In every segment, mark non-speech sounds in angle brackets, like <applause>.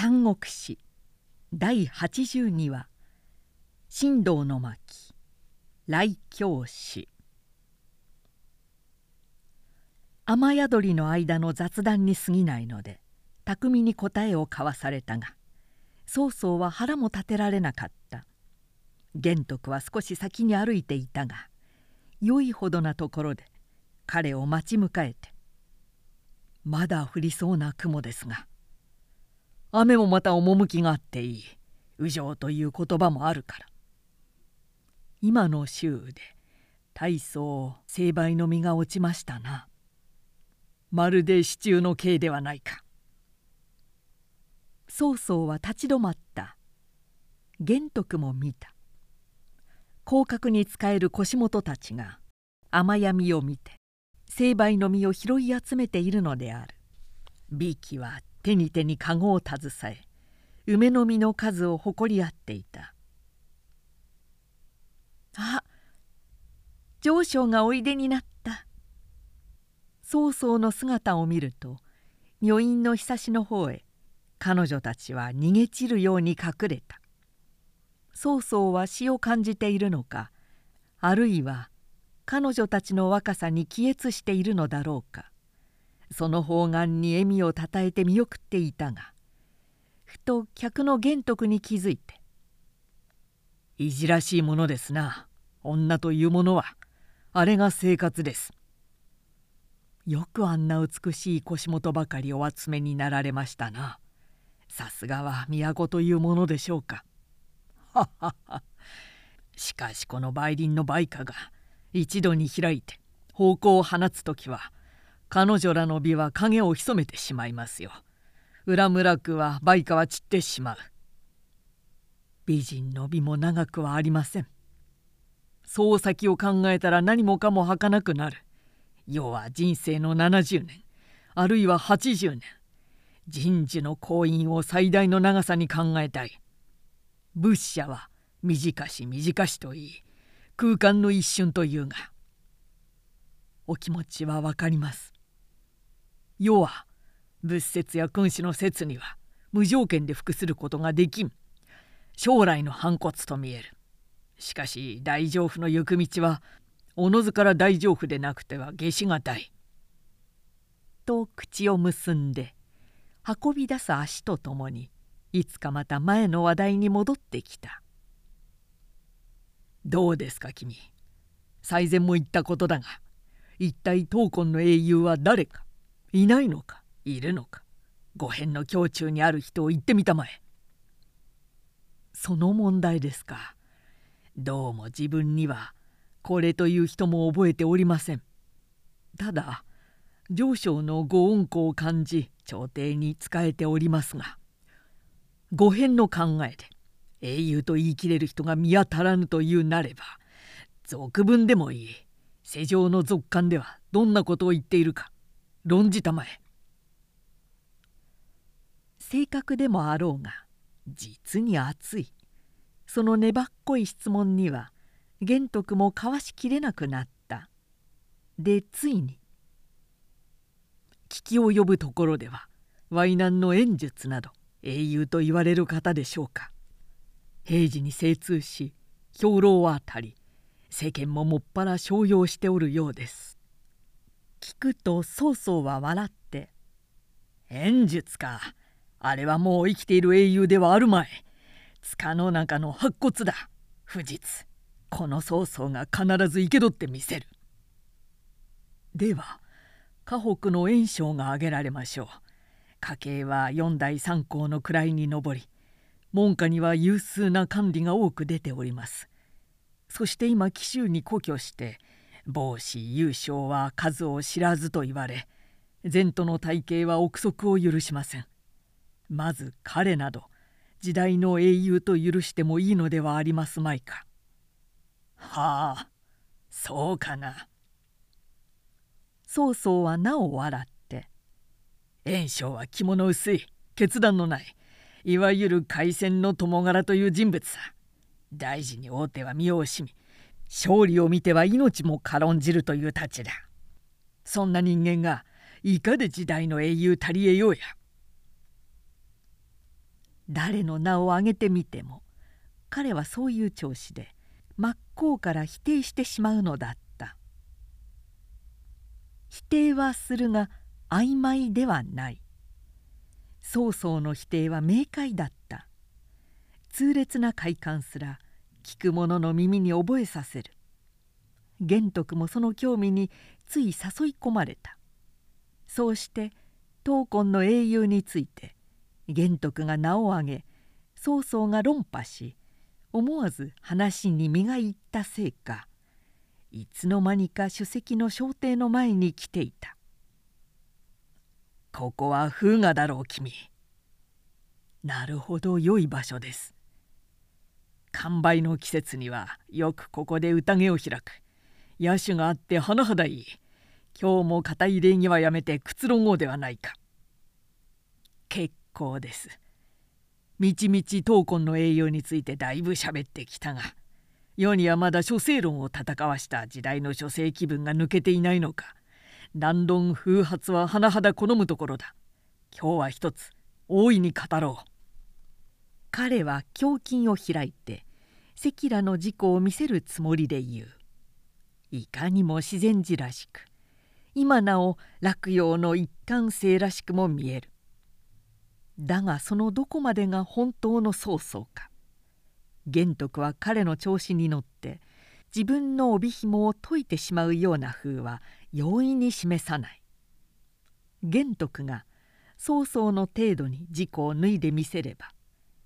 三国史第82話「神道の巻。来京史」雨宿りの間の雑談に過ぎないので巧みに答えを交わされたが曹操は腹も立てられなかった。玄徳は少し先に歩いていたが良いほどなところで彼を待ち迎えて「まだ降りそうな雲ですが雨もまた趣があっていい。右上という言葉もあるから。今の週で大層成敗の実が落ちましたな。まるで支柱の刑ではないか。曹操は立ち止まった。玄徳も見た。広角に仕える腰元たちが雨闇を見て成敗の実を拾い集めているのである。美紀は手に手に籠を携え梅の実の数を誇り合っていたあ上昇がおいでになった。曹操の姿を見ると女院のひさしの方へ彼女たちは逃げ散るように隠れた。曹操は死を感じているのかあるいは彼女たちの若さに帰依しているのだろうか。その方眼に笑みをたたえて見送っていたがふと客の玄徳に気づいて「いじらしいものですな女というものはあれが生活です」よくあんな美しい腰元ばかりお集めになられましたな。さすがは都というものでしょうか。ははは。しかしこの梅林の梅花が一度に開いて方向を放つ時は彼女らの美は影を潜めてしまいますよ。裏村区は梅花は散ってしまう。美人の美も長くはありません。そう先を考えたら何もかも儚くなる。要は人生の70年あるいは80年人事の婚姻を最大の長さに考えたい仏者は短し短しといい空間の一瞬というがお気持ちは分かります世は仏説や君主の説には無条件で服することができん将来の反骨と見えるしかし大丈夫の行く道はおのずから大丈夫でなくては下しがたい。と口を結んで運び出す足とともにいつかまた前の話題に戻ってきた。どうですか君最前も言ったことだが一体闘魂の英雄は誰かいないのか？いるのか？五辺の胸中にある人を言ってみたまえ。その問題ですか。どうも自分にはこれという人も覚えておりません。ただ上昇のご恩顧を感じ朝廷に仕えておりますが五辺の考えで英雄と言い切れる人が見当たらぬというなれば俗文でもいい世上の俗官ではどんなことを言っているか論じたまえ。正確でもあろうが実に熱い。その粘っこい質問には玄徳もかわしきれなくなった。でついに聞き及ぶところでは淮南の演術など英雄と言われる方でしょうか。平時に精通し兵糧は当たり世間ももっぱら商用しておるようです。聞くと曹操は笑って「演術かあれはもう生きている英雄ではあるまい塚の中の白骨だ不実この曹操が必ず生け取ってみせる。では河北の袁紹が挙げられましょう。家計は四代三公の位に上り門下には有数な管理が多く出ております。そして今紀州に故郷して帽子優勝は数を知らずと言われ前途の体系は憶測を許しません。まず彼など時代の英雄と許してもいいのではありますまいか。はあそうかな。曹操はなお笑って「袁紹は着物薄い決断のないいわゆる海戦の友柄という人物さ。大事に大手は身を惜しみ勝利を見ては命も軽んじるという太刀だ。そんな人間がいかで時代の英雄足りえようや。誰の名を挙げてみても彼はそういう調子で真っ向から否定してしまうのだった否定はするが曖昧ではない曹操の否定は明快だった痛烈な快感すら聞く者の耳に覚えさせる。玄徳もその興味につい誘い込まれた。そうして闘魂の英雄について玄徳が名を挙げ曹操が論破し思わず話に身がいったせいかいつの間にか主席の小邸の前に来ていた「ここは風雅だろう君」「なるほど良い場所です」完売の季節にはよくここで宴を開く。野手があって甚だいい。今日も固い礼儀はやめてくつろごうではないか。結構です。みちみち闘魂の栄養についてだいぶ喋ってきたが世にはまだ諸世論を戦わした時代の諸世気分が抜けていないのか。乱論風発は甚だ好むところだ。今日は一つ大いに語ろう。彼は胸筋を開いて赤裸の事故を見せるつもりで言う。いかにも自然寺らしく今なお落葉の一貫性らしくも見える。だがそのどこまでが本当の曹操か。玄徳は彼の調子に乗って自分の帯紐を解いてしまうような風は容易に示さない。玄徳が曹操の程度に自己を脱いでみせれば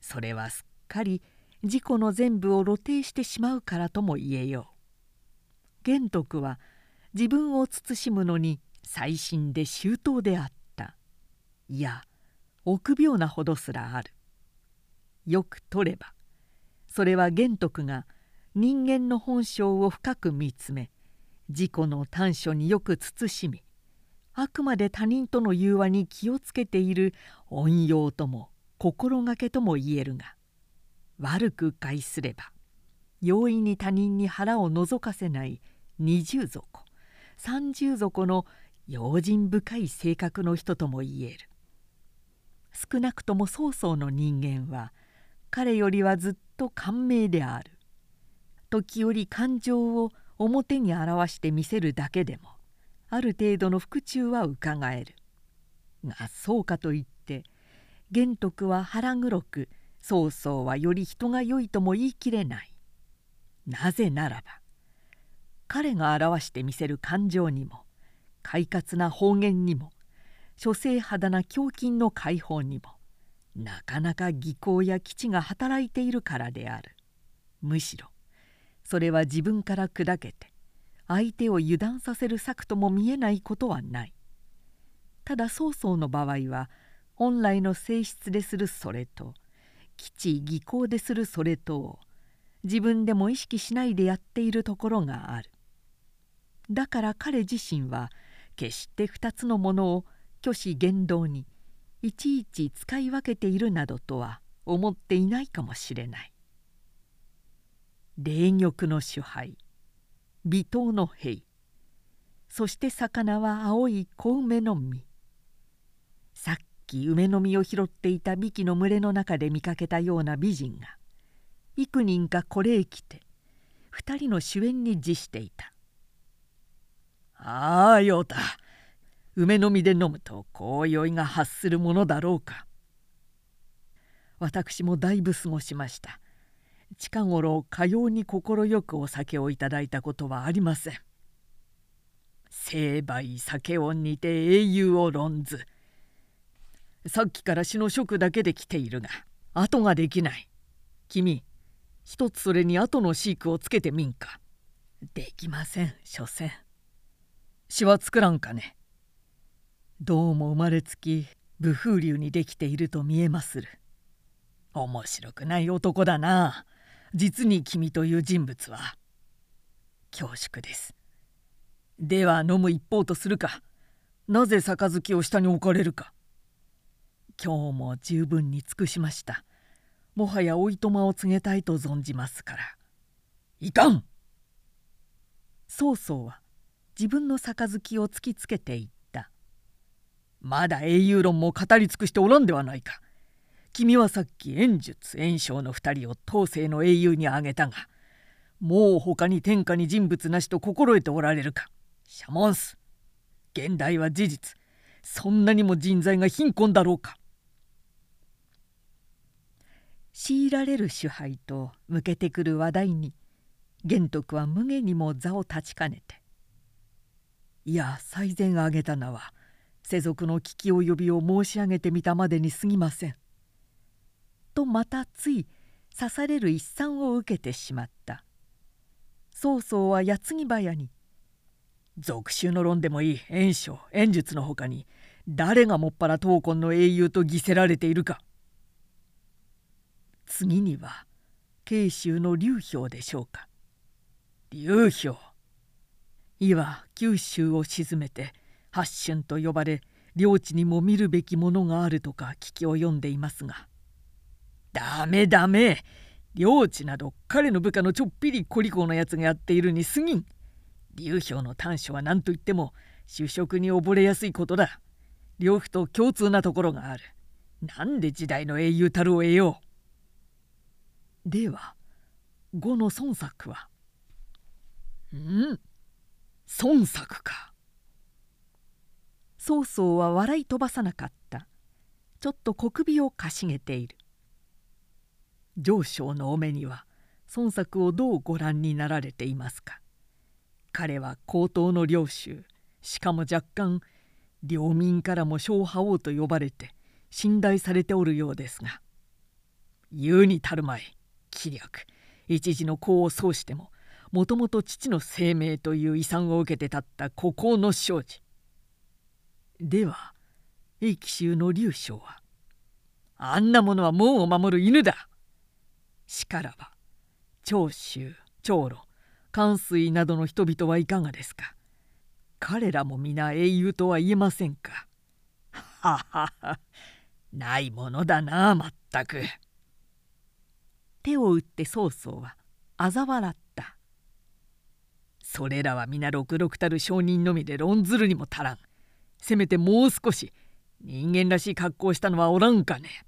それはすっかり自己の全部を露呈してしまうからとも言えよう。玄徳は自分を慎むのに細心で周到であったいや臆病なほどすらあるよく取ればそれは玄徳が人間の本性を深く見つめ自己の短所によく慎みあくまで他人との融和に気をつけている恩用とも心がけとも言えるが悪く害すれば容易に他人に腹を覗かせない二重底三重底の用心深い性格の人とも言える。少なくとも曹操の人間は彼よりはずっと感銘である。時折感情を表に表して見せるだけでもある程度の腹中はうかがえる。がそうかといって玄徳は腹黒く曹操はより人が良いとも言い切れない。なぜならば彼が表してみせる感情にも快活な方言にも諸生肌な胸筋の解放にもなかなか技巧や基地が働いているからである。むしろそれは自分から砕けて相手を油断させる策とも見えないことはない。ただ曹操の場合は本来の性質でするそれと基地技巧でするそれとを自分でも意識しないでやっているところがある。だから彼自身は決して2つのものを虚子言動にいちいち使い分けているなどとは思っていないかもしれない。霊玉の主杯微糖の兵そして魚は青い小梅の実。き梅の実を拾っていた美紀の群れの中で見かけたような美人が幾人かこれへ来て二人の主演に辞していた「ああようた。梅の実で飲むとこう酔いが発するものだろうか」私もだいぶ過ごしました。近頃かように快くお酒をいただいたことはありません。成敗酒を煮て英雄を論ずさっきから死の職だけで来ているが後ができない。君一つそれに後の飼育をつけてみんか。できません所詮。詩は作らんかね。どうも生まれつき武風流にできていると見えまする。面白くない男だな。実に君という人物は。恐縮です。では飲む一方とするか。なぜ杯を下に置かれるか。今日も十分に尽くしました。もはやおいとまを告げたいと存じますから。いかん！曹操は自分の杯を突きつけていった。まだ英雄論も語り尽くしておらんではないか。君はさっき炎術炎章の2人を当世の英雄に挙げたがもう他に天下に人物なしと心得ておられるか。シャモンス。現代は事実。そんなにも人材が貧困だろうか。強いられる支配と向けてくる話題に玄徳は無下にも座を立ちかねて「いや最前挙げた名は世俗の危機及びを申し上げてみたまでに過ぎません」とまたつい刺される一産を受けてしまった。曹操は矢継ぎ早に「俗衆の論でもいい炎章炎術のほかに誰がもっぱら闘魂の英雄と偽せられているか」次には慶州の劉氷でしょうか。劉氷。いわ九州を鎮めて八春と呼ばれ領地にも見るべきものがあるとか聞きを読んでいますが。ダメダメ。領地など彼の部下のちょっぴりコリコのやつがやっているに過ぎん。流氷の短所は何と言っても主食に溺れやすいことだ。両夫と共通なところがある。なんで時代の英雄たるを得よう。では呉の孫作は？ん孫作か。曹操は笑い飛ばさなかった。ちょっと小首をかしげている。上昇のお目には孫作をどうご覧になられていますか？彼は高等の領主しかも若干領民からも小覇王と呼ばれて信頼されておるようですが言うに足るまい。気力。一時の功を奏してももともと父の生命という遺産を受けて立った孤高の生児では英紀州の劉将はあんなものは門を守る犬だ。しからば長州長老関水などの人々はいかがですか。彼らも皆英雄とは言えませんか。ははは。ないものだなまったく。手を打って曹操は嘲笑った。それらは皆六六たる証人のみで論ずるにも足らん。せめてもう少し人間らしい格好をしたのはおらんかね。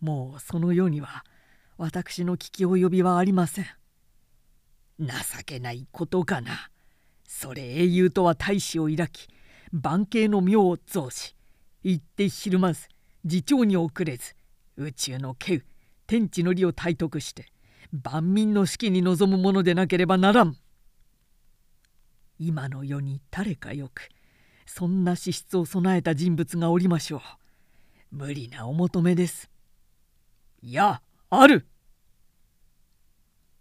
もうその世には私の聞き及びはありません。情けないことかな。それ英雄とは大志を抱き万慶の妙を増し行ってひるまず自重に遅れず宇宙の敬天地の利を体得して万民の士気に臨むものでなければならん。今の世に誰かよくそんな資質を備えた人物がおりましょう。無理なお求めです。いやある。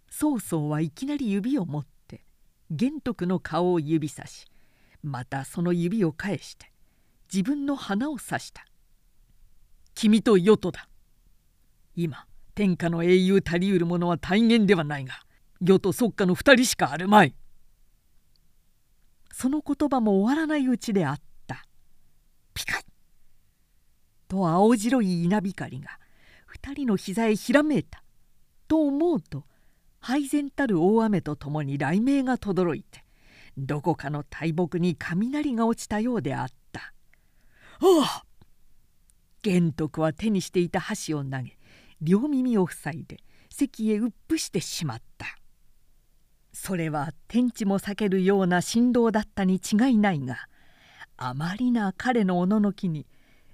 曹操はいきなり指を持って玄徳の顔を指さしまたその指を返して自分の鼻を指した「君と与党だ。今天下の英雄たりうる者は大言ではないが与と即下の二人しかあるまい」その言葉も終わらないうちであった。ピカッと青白い稲光が二人の膝へひらめいた。と思うと配然たる大雨とともに雷鳴が轟いてどこかの大木に雷が落ちたようであった「ああ!」玄徳は手にしていた箸を投げ両耳を塞いで席へうっぷしてしまった。それは天地も避けるような振動だったに違いないがあまりな彼のおののきに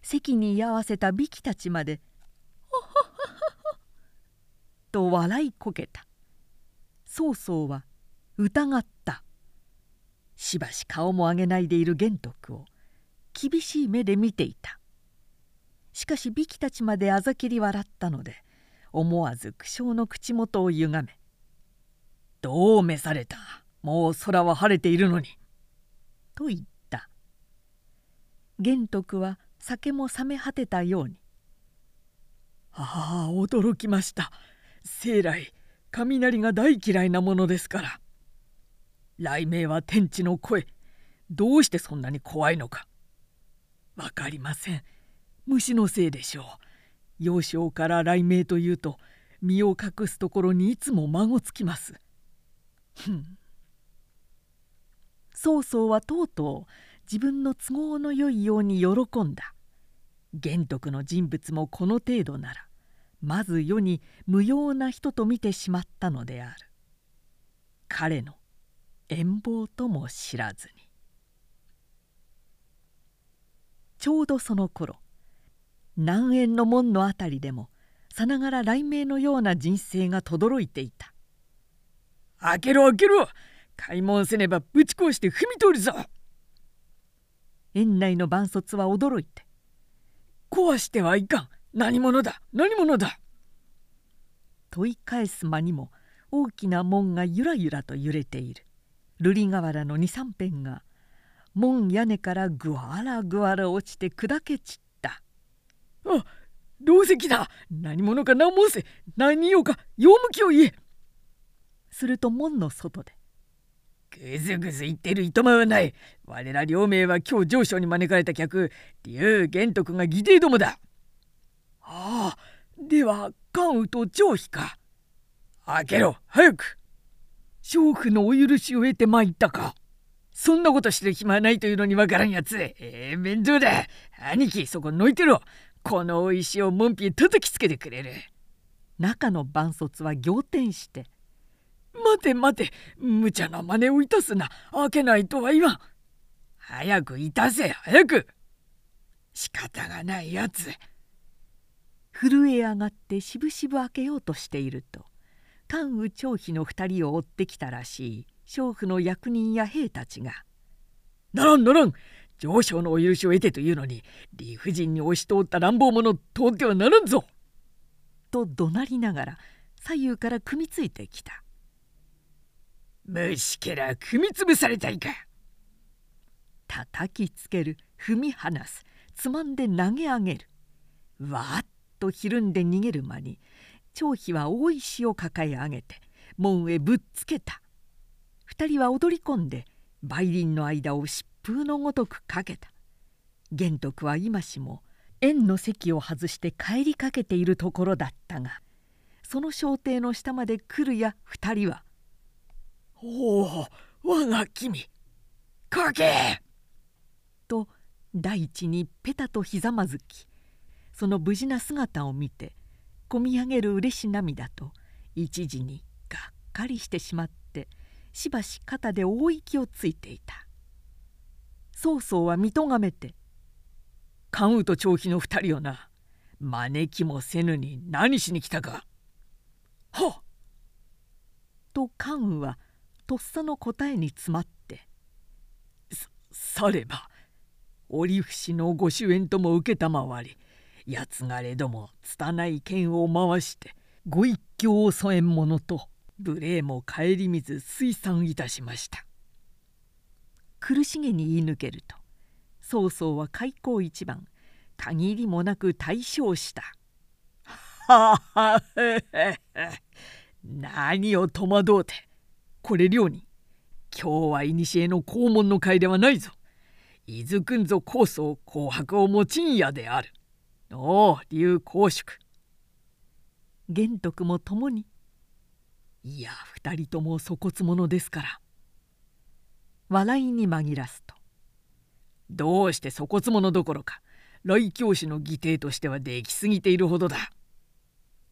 席に居合わせた美紀たちまでと笑いこけた。曹操は疑った。しばし顔も上げないでいる玄徳を厳しい目で見ていた。しかし美紀たちまであざきり笑ったので思わず苦笑の口元をゆがめ「どう召された？もう空は晴れているのに」と言った。玄徳は酒も冷め果てたように「ああ驚きました。生来雷が大嫌いなものですから。雷鳴は天地の声。どうしてそんなに怖いのか。分かりません。虫のせいでしょう。幼少から雷鳴というと身を隠すところにいつも孫つきます。ふん。曹操はとうとう自分の都合のよいように喜んだ。玄徳の人物もこの程度ならまず世に無用な人と見てしまったのである。彼の遠望とも知らずに。ちょうどその頃南縁の門の辺りでもさながら雷鳴のような人生が轟いていた「開けろ開けろ。開門せねばぶち壊して踏み通るぞ!」園内の伴卒は驚いて「壊してはいかん。何者だ？何者だ!」問い返す間にも大きな門がゆらゆらと揺れている。瑠璃瓦の二三片が門屋根からぐわらぐわら落ちて砕け散った「あ同石だ。何者か何申せ。何よか用向きを言え!」すると門の外でぐずぐず言ってるいとまはない。我ら両名は今日上昇に招かれた客竜玄徳が義弟どもだ。ああでは関羽と張飛か。開けろ早く。娼婦のお許しを得て参ったか。そんなことしてる暇ないというのにわからんやつええー、面倒だ。兄貴そこのいてろ。この石を門扉叩きつけてくれる。中の伴卒は仰天して「待て待て無茶な真似をいたすな。開けないとは言わん。早くいたせ早く。仕方がないやつ。震え上がってしぶしぶ開けようとしていると関羽張飛の2人を追ってきたらしい。娼婦の役人や兵たちが「ならんならん。上昇のお許しを得てというのに理不尽に押し通った乱暴者通ってはならんぞ!」と怒鳴りながら左右から組みついてきた。虫けら踏みつぶされたいか叩きつける踏み離すつまんで投げ上げるわっとひるんで逃げる間に張飛は大石を抱え上げて門へぶっつけた二人は踊り込んで梅林の間を疾風のごとくかけた玄徳は今しも縁の席を外して帰りかけているところだったがその小亭の下まで来るや二人は「おお我が君かけ!」と大地にペタとひざまずきその無事な姿を見てこみ上げる嬉し涙と一時にがっかりしてしまってしばし肩で大息をついていた曹操は見とがめて「関羽と張飛の二人をな招きもせぬに何しに来たか」はっ！と関羽はとっさの答えに詰まって「されば折伏のご主演とも承りやつがれども拙い剣を回してご一興を添えんものと無礼も顧みず推算いたしました。苦しげに言い抜けると曹操は開口一番限りもなく大勝した「は <laughs> は何を戸惑うてこれ両人今日は古の黄門の会ではないぞ。伊豆くんぞ構想紅白を持ちんやである。おお竜公祝玄徳も共にいや二人とも粗骨者ですから。笑いに紛らすとどうして粗骨者どころか来教師の義弟としてはできすぎているほどだ。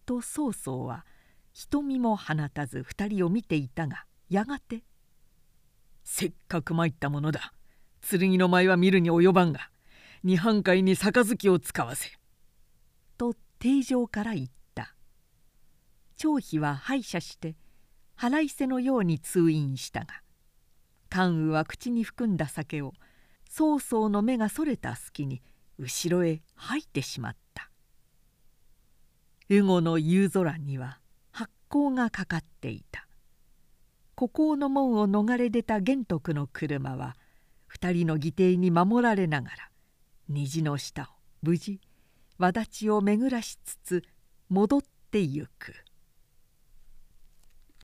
と曹操は瞳も放たず二人を見ていたがやがて「せっかく参ったものだ剣の舞は見るに及ばんが二半会に杯を使わせ」と定常から言った張飛は敗者して腹いせのように通院したが関羽は口に含んだ酒を曹操の目がそれた隙に後ろへ吐いてしまった羽後の夕空には発光がかかっていた孤高の門を逃れ出た玄徳の車は二人の義弟に守られながら虹の下を無事轍を巡らしつつ戻ってゆく。